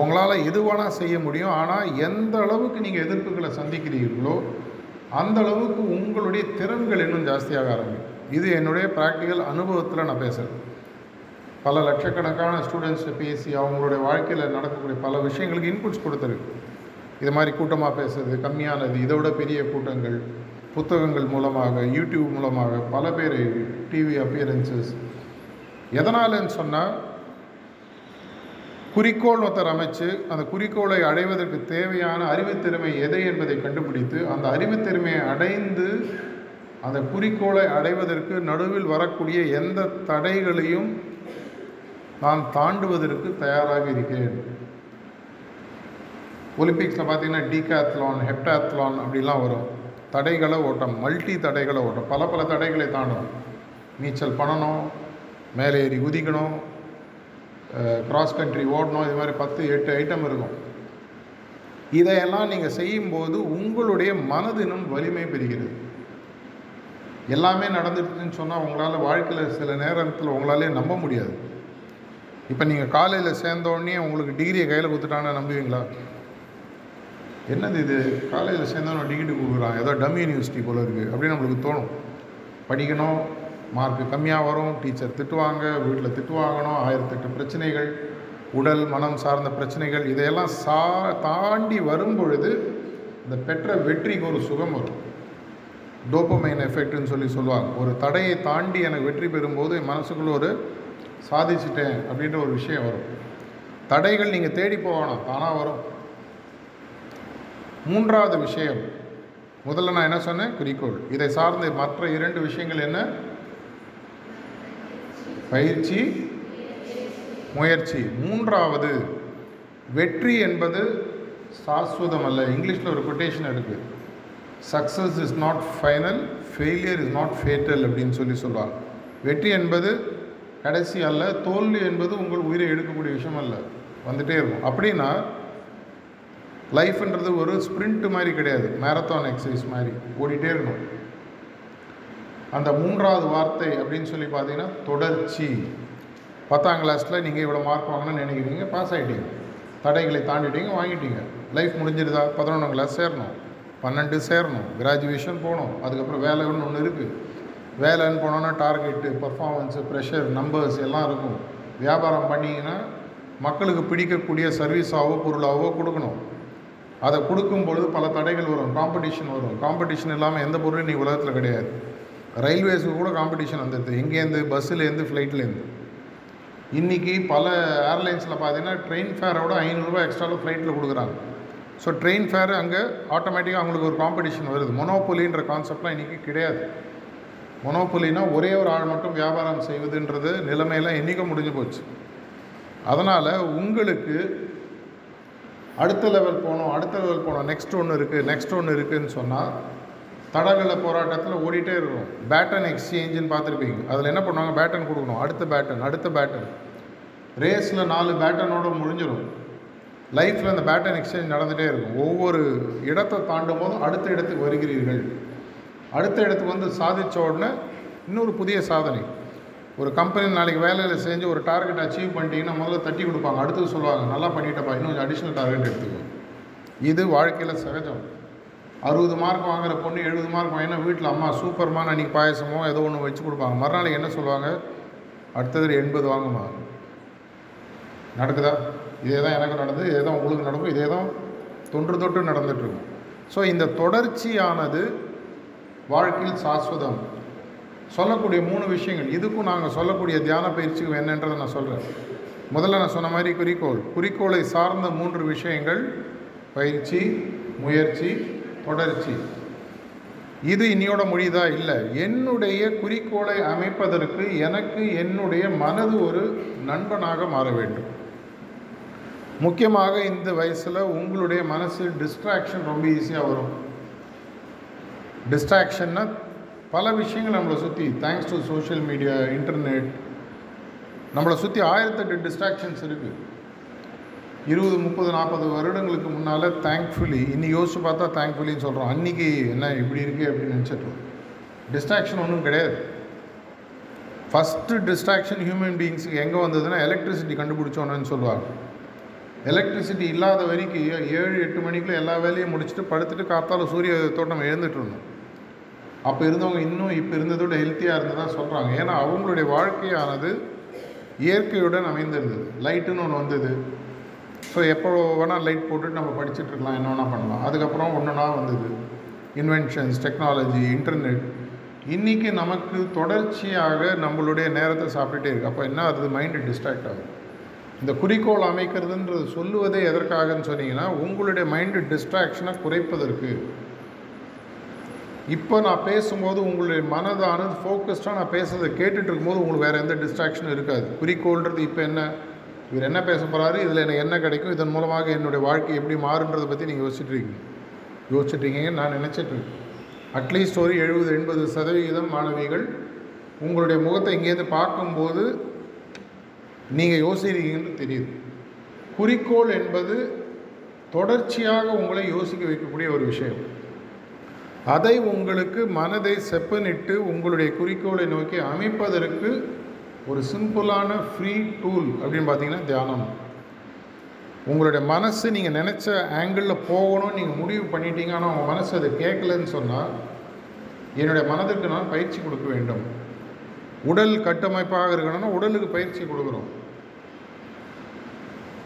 உங்களால் எது வேணால் செய்ய முடியும். ஆனால் எந்த அளவுக்கு நீங்கள் எதிர்ப்புகளை சந்திக்கிறீர்களோ அந்த அளவுக்கு உங்களுடைய திறன்கள் இன்னும் ஜாஸ்தியாக ஆரம்பிக்கும். இது என்னுடைய ப்ராக்டிக்கல் அனுபவத்தில் நான் பேசுகிறேன் பல லட்சக்கணக்கான ஸ்டூடெண்ட்ஸை பேசி அவங்களுடைய வாழ்க்கையில் நடக்கக்கூடிய பல விஷயங்களுக்கு இன்புட்ஸ் கொடுத்துருக்கு. இது மாதிரி கூட்டமாக பேசுறது கம்மியானது இதை விட பெரிய கூட்டங்கள் புத்தகங்கள் மூலமாக யூடியூப் மூலமாக பல பேர் டிவி அப்பியரன்சஸ் எதனாலன்னு சொன்னால் குறிக்கோள் ஒருத்தர் அமைச்சு அந்த குறிக்கோளை அடைவதற்கு தேவையான அறிவுத்திறமை எதை என்பதை கண்டுபிடித்து அந்த அறிவுத்திறமையை அடைந்து அந்த குறிக்கோளை அடைவதற்கு நடுவில் வரக்கூடிய எந்த தடைகளையும் நான் தாண்டுவதற்கு தயாராக இருக்கிறேன் ஒலிம்பிக்ஸில் பார்த்தீங்கன்னா டீகாத்லான் ஹெப்டாத்லான் அப்படிலாம் வரும். தடைகளை ஓட்டம் மல்டி தடைகளை ஓட்டம் பல பல தடைகளை தாண்டணும் நீச்சல் பண்ணணும் மேலே ஏறி குதிக்கணும் கிராஸ் கண்ட்ரி ஓடணும் இது மாதிரி பத்து எட்டு ஐட்டம் இருக்கும். இதையெல்லாம் நீங்கள் செய்யும்போது உங்களுடைய மனதினும் வலிமை பெறுகிறது. எல்லாமே நடந்துட்டுன்னு சொன்னால் உங்களால் வாழ்க்கையில் சில நேரத்தில் உங்களாலே நம்ப முடியாது. இப்போ நீங்கள் காலையில் சேர்ந்தோடனே உங்களுக்கு டிகிரியை கையில் கொடுத்துட்டாங்கன்னு நம்புவீங்களா? என்னது இது? காலேஜில் சேர்ந்தாலும் டிகிரி கொடுக்குறான் ஏதோ டம்மி யூனிவர்சிட்டி போல் இருக்குது அப்படின்னு நம்மளுக்கு தோணும். படிக்கணும். மார்க்கு கம்மியாக வரும். டீச்சர் திட்டுவாங்க. வீட்டில் திட்டு வாங்கணும். ஆயிரத்தெட்டு பிரச்சனைகள். உடல் மனம் சார்ந்த பிரச்சனைகள். இதையெல்லாம் சா தாண்டி வரும் பொழுது இந்த பெற்ற வெற்றிக்கு ஒரு சுகம் வரும். டோப்பமைன் எஃபெக்ட்னு சொல்லி சொல்லுவாங்க. ஒரு தடையை தாண்டி எனக்கு வெற்றி பெறும்போது என் மனசுக்குள்ள ஒரு சாதிச்சிட்டேன் அப்படின்ற ஒரு விஷயம் வரும். தடைகள் நீங்கள் தேடி போகணும். தானாக வரும். மூன்றாவது விஷயம். முதல்ல நான் என்ன சொன்னேன்? குறிக்கோள். இதை சார்ந்த மற்ற இரண்டு விஷயங்கள் என்ன? பயிற்சி முயற்சி. மூன்றாவது வெற்றி என்பது சாஸ்வதம் அல்ல. இங்கிலீஷில் ஒரு கொட்டேஷன் இருக்குது success is not final failure is not fatal அப்படின்னு சொல்லி சொல்லுவாங்க வெற்றி என்பது கடைசி அல்ல தோல்வி என்பது உங்கள் உயிரை எடுக்கக்கூடிய விஷயம் அல்ல. வந்துகிட்டே இருக்கும். அப்படின்னா லைஃப்ன்றது ஒரு ஸ்ப்ரிண்ட் மாதிரி கிடையாது. மேரத்தான் எக்ஸசைஸ் மாதிரி. ஓடிட்டே இருக்கணும். அந்த மூன்றாவது வார்த்தை அப்படின்னு சொல்லி பார்த்தீங்கன்னா தொடர்ச்சி. பத்தாம் கிளாஸில் நீங்கள் இவ்வளோ மார்க் வாங்கணும்னு நினைக்கிறீங்க பாஸ் ஆகிட்டீங்க தடைகளை தாண்டிட்டீங்க வாங்கிட்டீங்க. லைஃப் முடிஞ்சிருதா? பதினொன்றாம் கிளாஸ் சேரணும். பன்னெண்டு சேரணும். கிராஜுவேஷன் போகணும். அதுக்கப்புறம் வேலைன்னு ஒன்று இருக்குது வேலைன்னு போனோன்னா டார்கெட்டு பர்ஃபார்மன்ஸு ப்ரெஷர் நம்பர்ஸ் எல்லாம் இருக்கும். வியாபாரம் பண்ணிங்கன்னா மக்களுக்கு பிடிக்கக்கூடிய சர்வீஸாவோ பொருளாவோ கொடுக்கணும். அதை கொடுக்கும் பொழுது பல தடைகள் வரும் காம்படிஷன் வரும். காம்படிஷன் இல்லாமல் எந்த பொருளும் நீ உலகத்தில் கிடையாது. ரயில்வேஸுக்கு கூட காம்படிஷன் வந்துடுது. எங்கேருந்து பஸ்ஸுலேருந்து ஃப்ளைட்லேருந்து இன்றைக்கி பல ஏர்லைன்ஸில் பார்த்தீங்கன்னா ட்ரெயின் ஃபேரோட ஐநூறுரூவா எக்ஸ்ட்ராவில் ஃப்ளைட்டில் கொடுக்குறாங்க. ஸோ ட்ரெயின் ஃபேர் அங்கே ஆட்டோமேட்டிக்காக அவங்களுக்கு ஒரு காம்படிஷன் வருது. மொனோபொலின்ற கான்செப்ட்லாம் இன்றைக்கி கிடையாது. மொனோபொலினா ஒரே ஒரு ஆள் மட்டும் வியாபாரம் செய்வதுன்றது நிலைமையெல்லாம் என்றைக்கும் முடிஞ்சு போச்சு. அதனால் உங்களுக்கு அடுத்த லெவல் போகணும் அடுத்த லெவல் போகணும். நெக்ஸ்ட் ஒன்று இருக்குது நெக்ஸ்ட் ஒன்று இருக்குதுன்னு சொன்னால் தடகள போராட்டத்தில் ஓடிட்டே இருக்கும் பேட்டன் எக்ஸ்சேஞ்சுன்னு பார்த்துருப்பீங்க. அதில் என்ன பண்ணுவாங்க? பேட்டன் கொடுக்கணும். அடுத்த பேட்டன் அடுத்த பேட்டன் ரேஸில் நாலு பேட்டனோட முடிஞ்சிடும் லைஃப்பில் அந்த பேட்டன் எக்ஸ்சேஞ்ச் நடந்துகிட்டே இருக்கும். ஒவ்வொரு இடத்தை தாண்டும் போதும் அடுத்த இடத்துக்கு வருகிறீர்கள். அடுத்த இடத்துக்கு வந்து சாதித்த உடனே இன்னொரு புதிய சாதனை. ஒரு கம்பெனி நாளைக்கு வேலையில் செஞ்சு ஒரு டார்கெட் அச்சீவ் பண்ணிட்டீங்கன்னா முதல்ல தட்டி கொடுப்பாங்க. அடுத்தது சொல்லுவாங்க நல்லா பண்ணிட்டப்பா இன்னும் கொஞ்சம் அடிஷ்னல் டார்கெட் எடுத்துக்கோ. இது வாழ்க்கையில் சகஜம். அறுபது மார்க் வாங்குற பொண்ணு எழுபது மார்க் வாங்கினா வீட்டில் அம்மா சூப்பர்மா அன்றைக்கி பாயசமோ ஏதோ ஒன்று வச்சு கொடுப்பாங்க. மறுநாள் என்ன சொல்லுவாங்க? அடுத்தது எண்பது வாங்குமா நடக்குதா? இதே தான் எனக்கு நடந்தது இதே தான் உங்களுக்கு நடக்கும் இதே தான் தொன்று தொட்டு நடந்துகிட்ருக்கும் ஸோ இந்த தொடர்ச்சியானது வாழ்க்கையில் சாஸ்வதம். சொல்லக்கூடிய மூணு விஷயங்கள். இதுக்கும் நாங்கள் சொல்லக்கூடிய தியான பயிற்சிக்கு என்னன்றதை நான் சொல்கிறேன் முதல்ல நான் சொன்ன மாதிரி குறிக்கோள். குறிக்கோளை சார்ந்த மூன்று விஷயங்கள். பயிற்சி முயற்சி தொடர்ச்சி. இது இன்னியோட மொழிதா இல்லை. என்னுடைய குறிக்கோளை அமைப்பதற்கு எனக்கு என்னுடைய மனது ஒரு நண்பனாக மாற வேண்டும். முக்கியமாக இந்த வயசில் உங்களுடைய மனசு டிஸ்ட்ராக்ஷன் ரொம்ப ஈஸியாக வரும். டிஸ்ட்ராக்ஷன்னா பல விஷயங்கள் நம்மளை சுற்றி thanks to social media internet நம்மளை சுற்றி ஆயிரத்தெட்டு டிஸ்ட்ராக்ஷன்ஸ் இருக்குது இருபது முப்பது நாற்பது வருடங்களுக்கு முன்னால் தேங்க்ஃபுல்லி இன்னைக்கு யோசிச்சு பார்த்தா தேங்க்ஃபுல்லின்னு சொல்கிறோம் அன்றைக்கி என்ன இப்படி இருக்குது அப்படின்னு நினச்சிட்டு டிஸ்ட்ராக்ஷன் ஒன்றும் கிடையாது. ஃபஸ்ட்டு டிஸ்ட்ராக்ஷன் ஹியூமன் பீயிங்ஸுக்கு எங்கே வந்ததுன்னா எலக்ட்ரிசிட்டி கண்டுபிடிச்சோன்னு சொல்லுவாங்க. எலக்ட்ரிசிட்டி இல்லாத வரைக்கும் ஏழு எட்டு மணிக்குள்ளே எல்லா வேலையும் முடிச்சுட்டு படுத்துட்டு காத்தால சூரிய தோட்டம் எழுந்துட்டு இருந்தோம். அப்போ இருந்தவங்க இன்னும் இப்போ இருந்ததோட ஹெல்த்தியாக இருந்ததாக சொல்கிறாங்க ஏன்னா அவங்களுடைய வாழ்க்கையானது இயற்கையுடன் அமைந்திருந்தது. லைட்டுன்னு ஒன்று வந்தது. ஸோ எப்போ வேணால் லைட் போட்டுட்டு நம்ம படிச்சுட்டு இருக்கலாம். என்ன வேணால் பண்ணலாம். அதுக்கப்புறம் ஒன்றுனா வந்தது. இன்வென்ஷன்ஸ் டெக்னாலஜி இன்டர்நெட் இன்றைக்கி நமக்கு தொடர்ச்சியாக நம்மளுடைய நேரத்தை சாப்பிட்டுட்டே இருக்குது அப்போ என்ன ஆகுது? மைண்டு டிஸ்ட்ராக்ட் ஆகுது. இந்த குறிக்கோள் அமைக்கிறதுன்றது சொல்லுவதே எதற்காகன்னு சொன்னீங்கன்னா உங்களுடைய மைண்டு டிஸ்ட்ராக்ஷனை குறைப்பதற்கு இப்போ நான் பேசும்போது உங்களுடைய மனதானது ஃபோக்கஸ்டாக நான் பேசுறதை கேட்டுட்டு இருக்கும்போது உங்களுக்கு வேறு எந்த டிஸ்ட்ராக்ஷனும் இருக்காது. குறிக்கோள்ன்றது இப்போ என்ன? இவர் என்ன பேச போகிறாரு இதில் எனக்கு என்ன கிடைக்கும்? இதன் மூலமாக என்னுடைய வாழ்க்கை எப்படி மாறுன்றதை பற்றி நீங்கள் யோசிச்சுட்டு இருக்கீங்க. யோசிச்சுட்டு இருக்கீங்கன்னு நான் நினச்சிட்ருக்கேன் அட்லீஸ்ட் ஒரு எழுபது எண்பது சதவிகிதம் மாணவிகள் உங்களுடைய முகத்தை இங்கேருந்து பார்க்கும்போது நீங்கள் யோசிக்கிறீங்கன்னு தெரியுது. குறிக்கோள் என்பது தொடர்ச்சியாக உங்களை யோசிக்க வைக்கக்கூடிய ஒரு விஷயம். அதை உங்களுக்கு மனதை செப்பனிட்டு உங்களுடைய குறிக்கோளை நோக்கி அமைப்பதற்கு ஒரு சிம்பிளான ஃப்ரீ டூல் அப்படின்னு பார்த்தீங்கன்னா தியானம். உங்களுடைய மனசு நீங்கள் நினச்ச ஆங்கிளில் போகணும்னு நீங்கள் முடிவு பண்ணிட்டீங்க ஆனால் உங்கள் மனசு அதை கேட்கலன்னு சொன்னால் என்னுடைய மனதிற்கு நான் பயிற்சி கொடுக்க வேண்டும். உடல் கட்டமைப்பாக இருக்கணும்னா உடலுக்கு பயிற்சி கொடுக்குறோம்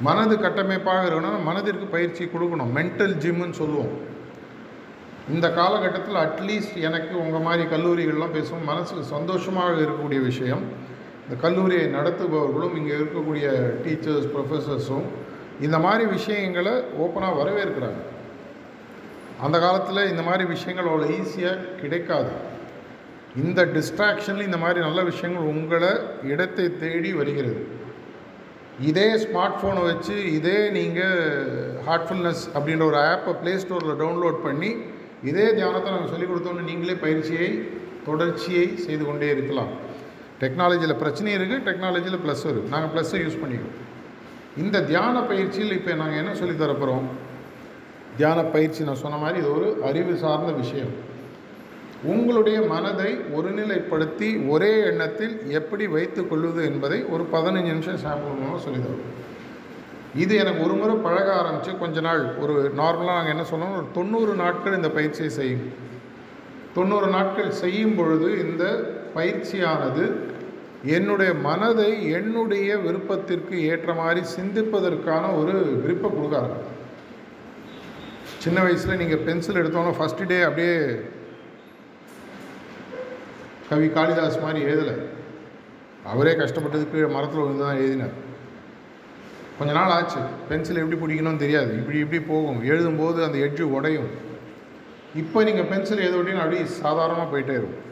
மனது கட்டமைப்பாக இருக்கணும்னா மனதிற்கு பயிற்சி கொடுக்கணும். மென்டல் ஜிம்முன்னு சொல்லுவோம். இந்த காலகட்டத்தில் அட்லீஸ்ட் எனக்கு உங்கள் மாதிரி கல்லூரிகள்லாம் பேசுவோம் மனசுக்கு சந்தோஷமாக இருக்கக்கூடிய விஷயம். இந்த கல்லூரியை நடத்துபவர்களும் இங்கே இருக்கக்கூடிய டீச்சர்ஸ் ப்ரொஃபஸர்ஸும் இந்த மாதிரி விஷயங்களை ஓப்பனாக வரவேற்கிறாங்க. அந்த காலத்தில் இந்த மாதிரி விஷயங்கள் அவ்வளோ ஈஸியாக கிடைக்காது. இந்த டிஸ்ட்ராக்ஷனில் இந்த மாதிரி நல்ல விஷயங்கள் உங்களை இடத்தை தேடி வருகிறது. இதே ஸ்மார்ட் ஃபோனை வச்சு இதே நீங்கள் ஹார்ட்ஃபுல்னஸ் அப்படின்ற ஒரு ஆப்பை ப்ளே ஸ்டோரில் டவுன்லோட் பண்ணி இதே தியானத்தை நாங்கள் சொல்லிக் கொடுத்தோன்னு நீங்களே பயிற்சியை தொடர்ச்சியை செய்து கொண்டே இருக்கலாம். டெக்னாலஜியில் பிரச்சனை இருக்குது டெக்னாலஜியில் ப்ளஸ் இருக்குது நாங்கள் ப்ளஸ்ஸை யூஸ் பண்ணிக்கிறோம். இந்த தியான பயிற்சியில் இப்போ நாங்கள் என்ன சொல்லி தரப்போகிறோம் தியான பயிற்சி நான் சொன்ன மாதிரி இது ஒரு அறிவு சார்ந்த விஷயம். உங்களுடைய மனதை ஒருநிலைப்படுத்தி ஒரே எண்ணத்தில் எப்படி வைத்துக் கொள்வது என்பதை ஒரு பதினஞ்சு நிமிஷம் சாம்பிள் மூலம் சொல்லித் தருவோம் இது எனக்கு ஒரு முறை பழக ஆரம்பித்து கொஞ்ச நாள். ஒரு நார்மலாக நாங்கள் என்ன சொல்லணும் ஒரு தொண்ணூறு நாட்கள் இந்த பயிற்சியை செய்யும். தொண்ணூறு நாட்கள் செய்யும் பொழுது இந்த பயிற்சியானது என்னுடைய மனதை என்னுடைய விருப்பத்திற்கு ஏற்ற மாதிரி சிந்திப்பதற்கான ஒரு விருப்பம் கொடுக்காரு சின்ன வயசில் நீங்கள் பென்சில் எடுத்தோன்னா ஃபஸ்ட்டு டே அப்படியே கவி காளிதாஸ் மாதிரி எழுதலை. அவரே கஷ்டப்பட்டதுக்கு மரத்தில் விழுந்து தான் எழுதினார். கொஞ்ச நாள் ஆச்சு. பென்சில் எப்படி பிடிக்கணும்னு தெரியாது. இப்படி இப்படி போகும். எழுதும்போது அந்த எட்ஜு உடையும். இப்போ நீங்கள் பென்சில் எழுத விட்டீங்கன்னா அப்படியே சாதாரணமாக போயிட்டே இருக்கும்.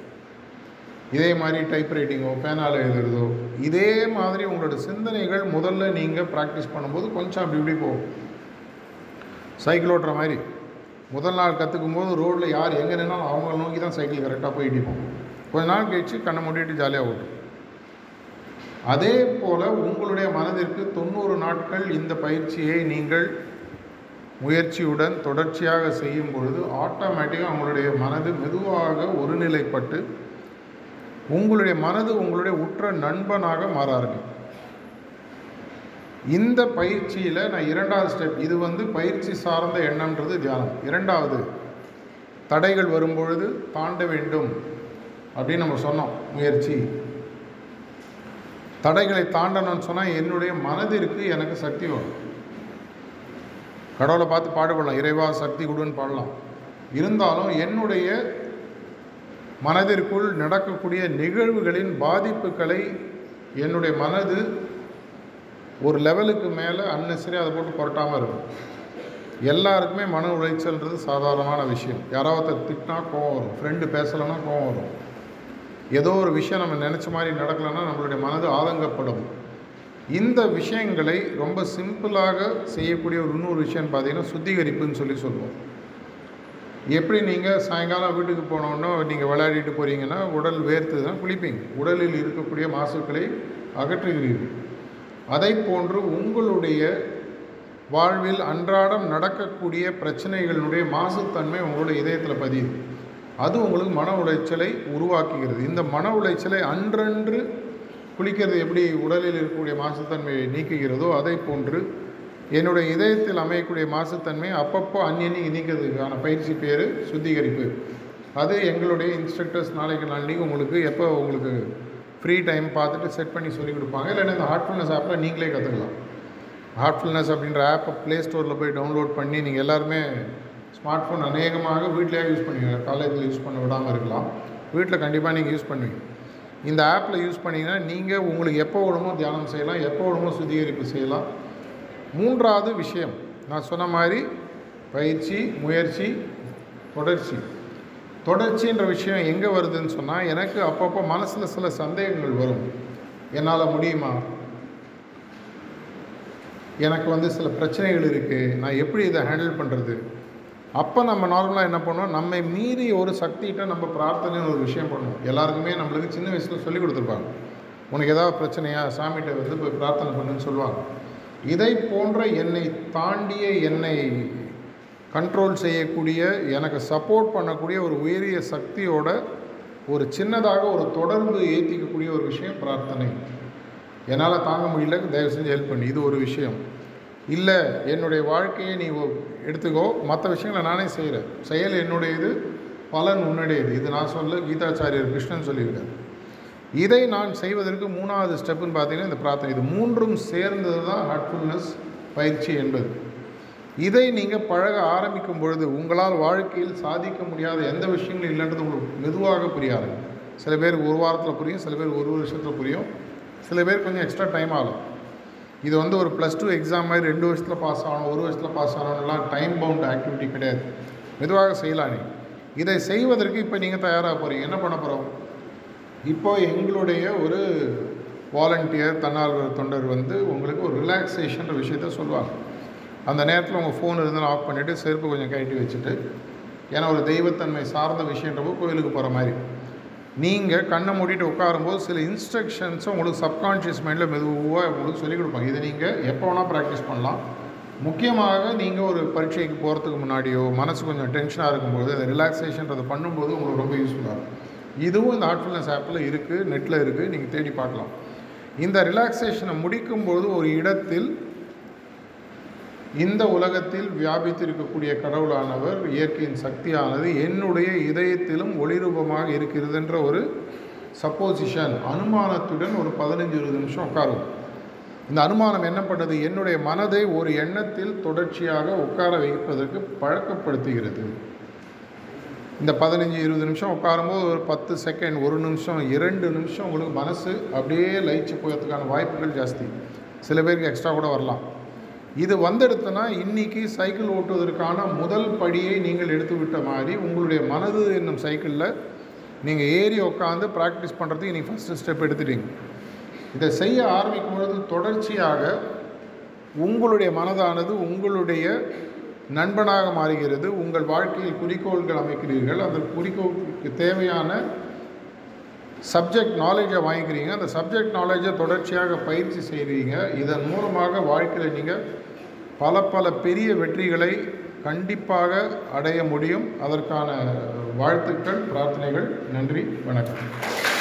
இதே மாதிரி டைப் ரைட்டிங்கோ பேனால் எழுதுறதோ இதே மாதிரி உங்களோட சிந்தனைகள் முதல்ல நீங்கள் ப்ராக்டிஸ் பண்ணும்போது கொஞ்சம் அப்படி இப்படி போகும். சைக்கிள் ஓட்டுற மாதிரி. முதல் நாள் கற்றுக்கும் போது ரோட்டில் யார் எங்கே நின்னாலும் அவங்கள நோக்கி தான் சைக்கிள் கரெக்டாக போய் இடிப்போம் கொஞ்ச நாள் கழிச்சு கண்ணை மூடிட்டு ஜாலியாக ஓட்டும். அதே போல் உங்களுடைய மனதிற்கு தொண்ணூறு நாட்கள் இந்த பயிற்சியை நீங்கள் முயற்சியுடன் தொடர்ச்சியாக செய்யும் பொழுது ஆட்டோமேட்டிக்காக உங்களுடைய மனது மெதுவாக ஒருநிலைப்பட்டு உங்களுடைய மனது உங்களுடைய உற்ற நண்பனாக மாற ஆரம்பிக்கும். இந்த பயிற்சியில் நான் இரண்டாவது ஸ்டெப் இது வந்து பயிற்சி சார்ந்த எண்ணம்ன்றது தியானம். இரண்டாவது தடைகள் வரும்பொழுது தாண்ட வேண்டும் அப்படின்னு நம்ம சொன்னோம் முயற்சி. தடைகளை தாண்டணும்னு சொன்னால் என்னுடைய மனதிற்கு எனக்கு சக்தி வரும். கடவுளை பார்த்து பாடுபடலாம். இறைவா சக்தி கொடுன்னு பாடலாம். இருந்தாலும் என்னுடைய மனதிற்குள் நடக்கக்கூடிய நிகழ்வுகளின் பாதிப்புகளை என்னுடைய மனது ஒரு லெவலுக்கு மேலே அன்னெசரி அதை போட்டு புரட்டாமல் இருக்கும். எல்லாருக்குமே மன உளைச்சல்ன்றது சாதாரணமான விஷயம். யாராவது திட்டினா கோவம் வரும். ஃப்ரெண்டு பேசலைன்னா கோவம் வரும். ஏதோ ஒரு விஷயம் நம்ம நினச்ச மாதிரி நடக்கலைன்னா நம்மளுடைய மனது ஆதங்கப்படும். இந்த விஷயங்களை ரொம்ப சிம்பிளாக செய்யக்கூடிய ஒரு இன்னொரு விஷயம் பார்த்தீங்கன்னா சுத்திகரிப்புன்னு சொல்லி சொல்லுவோம். எப்படி நீங்கள் சாயங்காலம் வீட்டுக்கு போனோன்னா நீங்கள் விளையாடிட்டு போகிறீங்கன்னா உடல் வேர்த்து தான் குளிப்பீங்க. உடலில் இருக்கக்கூடிய மாசுக்களை அகற்றுகிறீர்கள். அதை போன்று உங்களுடைய வாழ்வில் அன்றாடம் நடக்கக்கூடிய பிரச்சனைகளினுடைய மாசுத்தன்மை உங்களுடைய இதயத்தில் பதியுது. அது உங்களுக்கு மன உளைச்சலை உருவாக்குகிறது. இந்த மன உளைச்சலை அன்றன்று குளிக்கிறது எப்படி உடலில் இருக்கக்கூடிய மாசுத்தன்மையை நீக்குகிறதோ அதை போன்று என்னுடைய இதயத்தில் அமையக்கூடிய மாசுத்தன்மை அப்பப்போ அந்நியனி நீக்கிறதுக்கான பயிற்சி பேர் சுத்திகரிப்பு. அது எங்களுடைய இன்ஸ்ட்ரக்டர்ஸ் நாளைக்கு நாளைக்கு உங்களுக்கு எப்போ உங்களுக்கு ஃப்ரீ டைம் பார்த்துட்டு செட் பண்ணி சொல்லிக் கொடுப்பாங்க. இல்லைன்னா இந்த ஹார்ட்ஃபுல்னஸ் ஆப்பில் நீங்களே கற்றுக்கலாம் ஹார்ட்ஃபுல்னஸ் அப்படின்ற ஆப்பை ப்ளே ஸ்டோரில் போய் டவுன்லோட் பண்ணி நீங்கள் எல்லாருமே ஸ்மார்ட் ஃபோன் அநேகமாக வீட்டிலேயே யூஸ் பண்ணுவீங்க காலேஜில் யூஸ் பண்ண விடாமல் இருக்கலாம். வீட்டில் கண்டிப்பாக நீங்கள் யூஸ் பண்ணுவீங்க. இந்த ஆப்பில் யூஸ் பண்ணிங்கன்னா நீங்கள் உங்களுக்கு எப்போ விடமோ தியானம் செய்யலாம். எப்போ விடமோ சுத்திகரிப்பு செய்யலாம். மூன்றாவது விஷயம் நான் சொன்ன மாதிரி பயிற்சி முயற்சி தொடர்ச்சி. தொடர்ச்சின்ற விஷயம் எங்கே வருதுன்னு சொன்னால் எனக்கு அப்பப்போ மனசில் சில சந்தேகங்கள் வரும். என்னால் முடியுமா? எனக்கு வந்து சில பிரச்சனைகள் இருக்குது நான் எப்படி இதை ஹேண்டில் பண்ணுறது அப்போ நம்ம நார்மலாக என்ன பண்ணுவோம்? நம்மை மீறி ஒரு சக்திகிட்ட நம்ம பிரார்த்தனைன்னு ஒரு விஷயம் பண்ணுவோம். எல்லாருக்குமே நம்மளுக்கு சின்ன வயசில் சொல்லி கொடுத்துருப்பாங்க. உனக்கு ஏதாவது பிரச்சனையா? சாமிகிட்ட வந்து போய் பிரார்த்தனை பண்ணுன்னு சொல்லுவாங்க. இதை போன்ற என்னை தாண்டிய என்னை கண்ட்ரோல் செய்யக்கூடிய எனக்கு சப்போர்ட் பண்ணக்கூடிய ஒரு உயரிய சக்தியோட ஒரு சின்னதாக ஒரு தொடர்பு ஏற்றிக்கக்கூடிய ஒரு விஷயம் பிரார்த்தனை. என்னால் தாங்க முடியல. தயவு செஞ்சு ஹெல்ப் பண்ணி. இது ஒரு விஷயம். இல்லை என்னுடைய வாழ்க்கையை நீ ஒ- எடுத்துக்கோ மற்ற விஷயங்களை நானே செய்கிறேன் செயல் என்னுடையது பலன் உன்னுடையது. இது நான் சொல்ல கீதாச்சாரியர் கிருஷ்ணன் சொல்லியிருக்கார். இதை நான் செய்வதற்கு மூணாவது ஸ்டெப்புன்னு பார்த்தீங்கன்னா இந்த பிரார்த்தனை. இது மூன்றும் சேர்ந்தது தான் ஹார்ட்ஃபுல்னஸ் பயிற்சி என்பது. இதை நீங்கள் பழக ஆரம்பிக்கும் பொழுது உங்களால் வாழ்க்கையில் சாதிக்க முடியாத எந்த விஷயங்களும் இல்லைன்றது உங்களுக்கு மெதுவாக புரியாது சில பேர் ஒரு வாரத்தில் புரியும் சில பேர் ஒரு வருஷத்தில் புரியும். சில பேர் கொஞ்சம் எக்ஸ்ட்ரா டைம் ஆகும். இது வந்து ஒரு ப்ளஸ் டூ எக்ஸாம் மாதிரி ரெண்டு வருஷத்தில் பாஸ் ஆகணும் ஒரு வருஷத்தில் பாஸ் ஆகணும்லாம் டைம் பவுண்ட் ஆக்டிவிட்டி கிடையாது. மெதுவாக செய்யலாம் நீ. இதை செய்வதற்கு இப்போ நீங்கள் தயாராக போகிறீங்க என்ன பண்ண போகிறோம் இப்போ எங்களுடைய ஒரு வாலண்டியர் தன்னார்வ தொண்டர் வந்து உங்களுக்கு ஒரு ரிலாக்ஸேஷன்ற விஷயத்த சொல்லுவாங்க. அந்த நேரத்தில் உங்கள் ஃபோன் இருந்தாலும் ஆஃப் பண்ணிவிட்டு செருப்பு கொஞ்சம் கழட்டி வச்சுட்டு ஏன்னா ஒரு தெய்வத்தன்மை சார்ந்த விஷயன்றப்போ கோயிலுக்கு போகிற மாதிரி. நீங்கள் கண்ணை மூடிட்டு உட்காரும்போது சில இன்ஸ்ட்ரக்ஷன்ஸை உங்களுக்கு சப்கான்ஷியஸ் மைண்டில் மெதுவாக உங்களுக்கு சொல்லிக் கொடுப்பாங்க. இதை நீங்கள் எப்போ வேணால் ப்ராக்டிஸ் பண்ணலாம். முக்கியமாக நீங்கள் ஒரு பரீட்சைக்கு போகிறதுக்கு முன்னாடியோ மனசு கொஞ்சம் டென்ஷனாக இருக்கும்போது அந்த ரிலாக்ஸேஷன்றதை பண்ணும்போது உங்களுக்கு ரொம்ப யூஸ்ஃபுல்லாக இருக்கும். இதுவும் இந்த ஹார்ட்ஃபுல்னஸ் ஆப்பில் இருக்குது நெட்டில் இருக்குது நீங்கள் தேடி பார்க்கலாம். இந்த ரிலாக்ஸேஷனை முடிக்கும்போது ஒரு இடத்தில் இந்த உலகத்தில் வியாபித்திருக்கக்கூடிய கடவுளானவர் இயற்கையின் சக்தியானது என்னுடைய இதயத்திலும் ஒளிரூபமாக இருக்கிறதுன்ற ஒரு சப்போசிஷன் அனுமானத்துடன் ஒரு பதினஞ்சு இருபது நிமிஷம் உட்காரும் இந்த அனுமானம் என்ன பண்ணது என்னுடைய மனதை ஒரு எண்ணத்தில் தொடர்ச்சியாக உட்கார வைப்பதற்கு பழக்கப்படுத்துகிறது. இந்த பதினஞ்சு இருபது நிமிஷம் உட்காரும்போது ஒரு பத்து செகண்ட் ஒரு நிமிஷம் இரண்டு நிமிஷம் உங்களுக்கு மனசு அப்படியே லயிச்சு போகிறதுக்கான வாய்ப்புகள் ஜாஸ்தி. சில பேருக்கு எக்ஸ்ட்ரா கூட வரலாம். இது வந்தெடுத்தனா இன்றைக்கி சைக்கிள் ஓட்டுவதற்கான முதல் படியை நீங்கள் எடுத்து விட்ட மாதிரி உங்களுடைய மனது என்னும் சைக்கிளில் நீங்கள் ஏறி உட்காந்து ப்ராக்டிஸ் பண்ணுறதுக்கு இன்றைக்கி ஃபஸ்ட்டு ஸ்டெப் எடுத்துட்டீங்க. இதை செய்ய ஆரம்பிக்கும் பொழுது தொடர்ச்சியாக உங்களுடைய மனதானது உங்களுடைய நண்பனாக மாறுகிறது. உங்கள் வாழ்க்கையில் குறிக்கோள்கள் அமைக்கிறீர்கள். அந்த குறிக்கோளுக்கு தேவையான சப்ஜெக்ட் நாலேஜை வாங்கிக்கிறீங்க அந்த சப்ஜெக்ட் நாலேஜை தொடர்ச்சியாக பயிற்சி செய்கிறீங்க இதன் மூலமாக வாழ்க்கையில் நீங்கள் பல பல பெரிய வெற்றிகளை கண்டிப்பாக அடைய முடியும். அதற்கான வாழ்த்துக்கள் பிரார்த்தனைகள். நன்றி வணக்கம்.